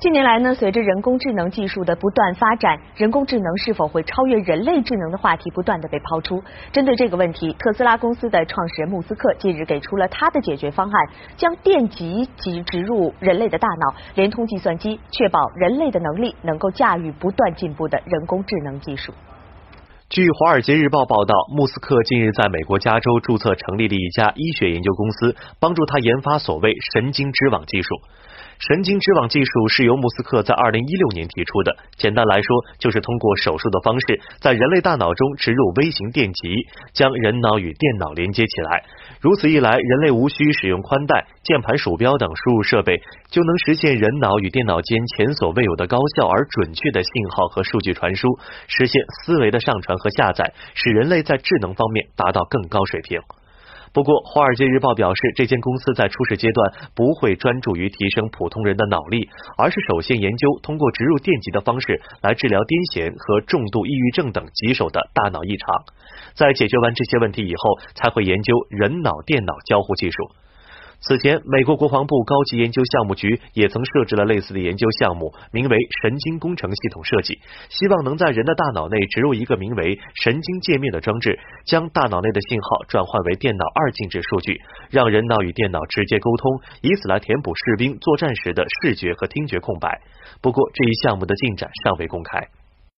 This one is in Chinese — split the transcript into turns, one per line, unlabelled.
近年来呢，随着人工智能技术的不断发展，人工智能是否会超越人类智能的话题不断的被抛出。针对这个问题，特斯拉公司的创始人穆斯克近日给出了他的解决方案：将电极及植入人类的大脑，连通计算机，确保人类的能力能够驾驭不断进步的人工智能技术。
据《华尔街日报》报道，穆斯克近日在美国加州注册成立了一家医学研究公司，帮助他研发所谓神经织网技术。神经织网技术是由穆斯克在二零一六年提出的。简单来说，就是通过手术的方式，在人类大脑中植入微型电极，将人脑与电脑连接起来。如此一来，人类无需使用宽带、键盘、鼠标等输入设备，就能实现人脑与电脑间前所未有的高效而准确的信号和数据传输，实现思维的上传和下载，使人类在智能方面达到更高水平。不过，《华尔街日报》表示，这间公司在初始阶段不会专注于提升普通人的脑力，而是首先研究通过植入电极的方式来治疗癫痫和重度抑郁症等棘手的大脑异常。在解决完这些问题以后，才会研究人脑电脑交互技术。此前，美国国防部高级研究项目局也曾设置了类似的研究项目，名为“神经工程系统设计”，希望能在人的大脑内植入一个名为“神经界面”的装置，将大脑内的信号转换为电脑二进制数据，让人脑与电脑直接沟通，以此来填补士兵作战时的视觉和听觉空白。不过，这一项目的进展尚未公开。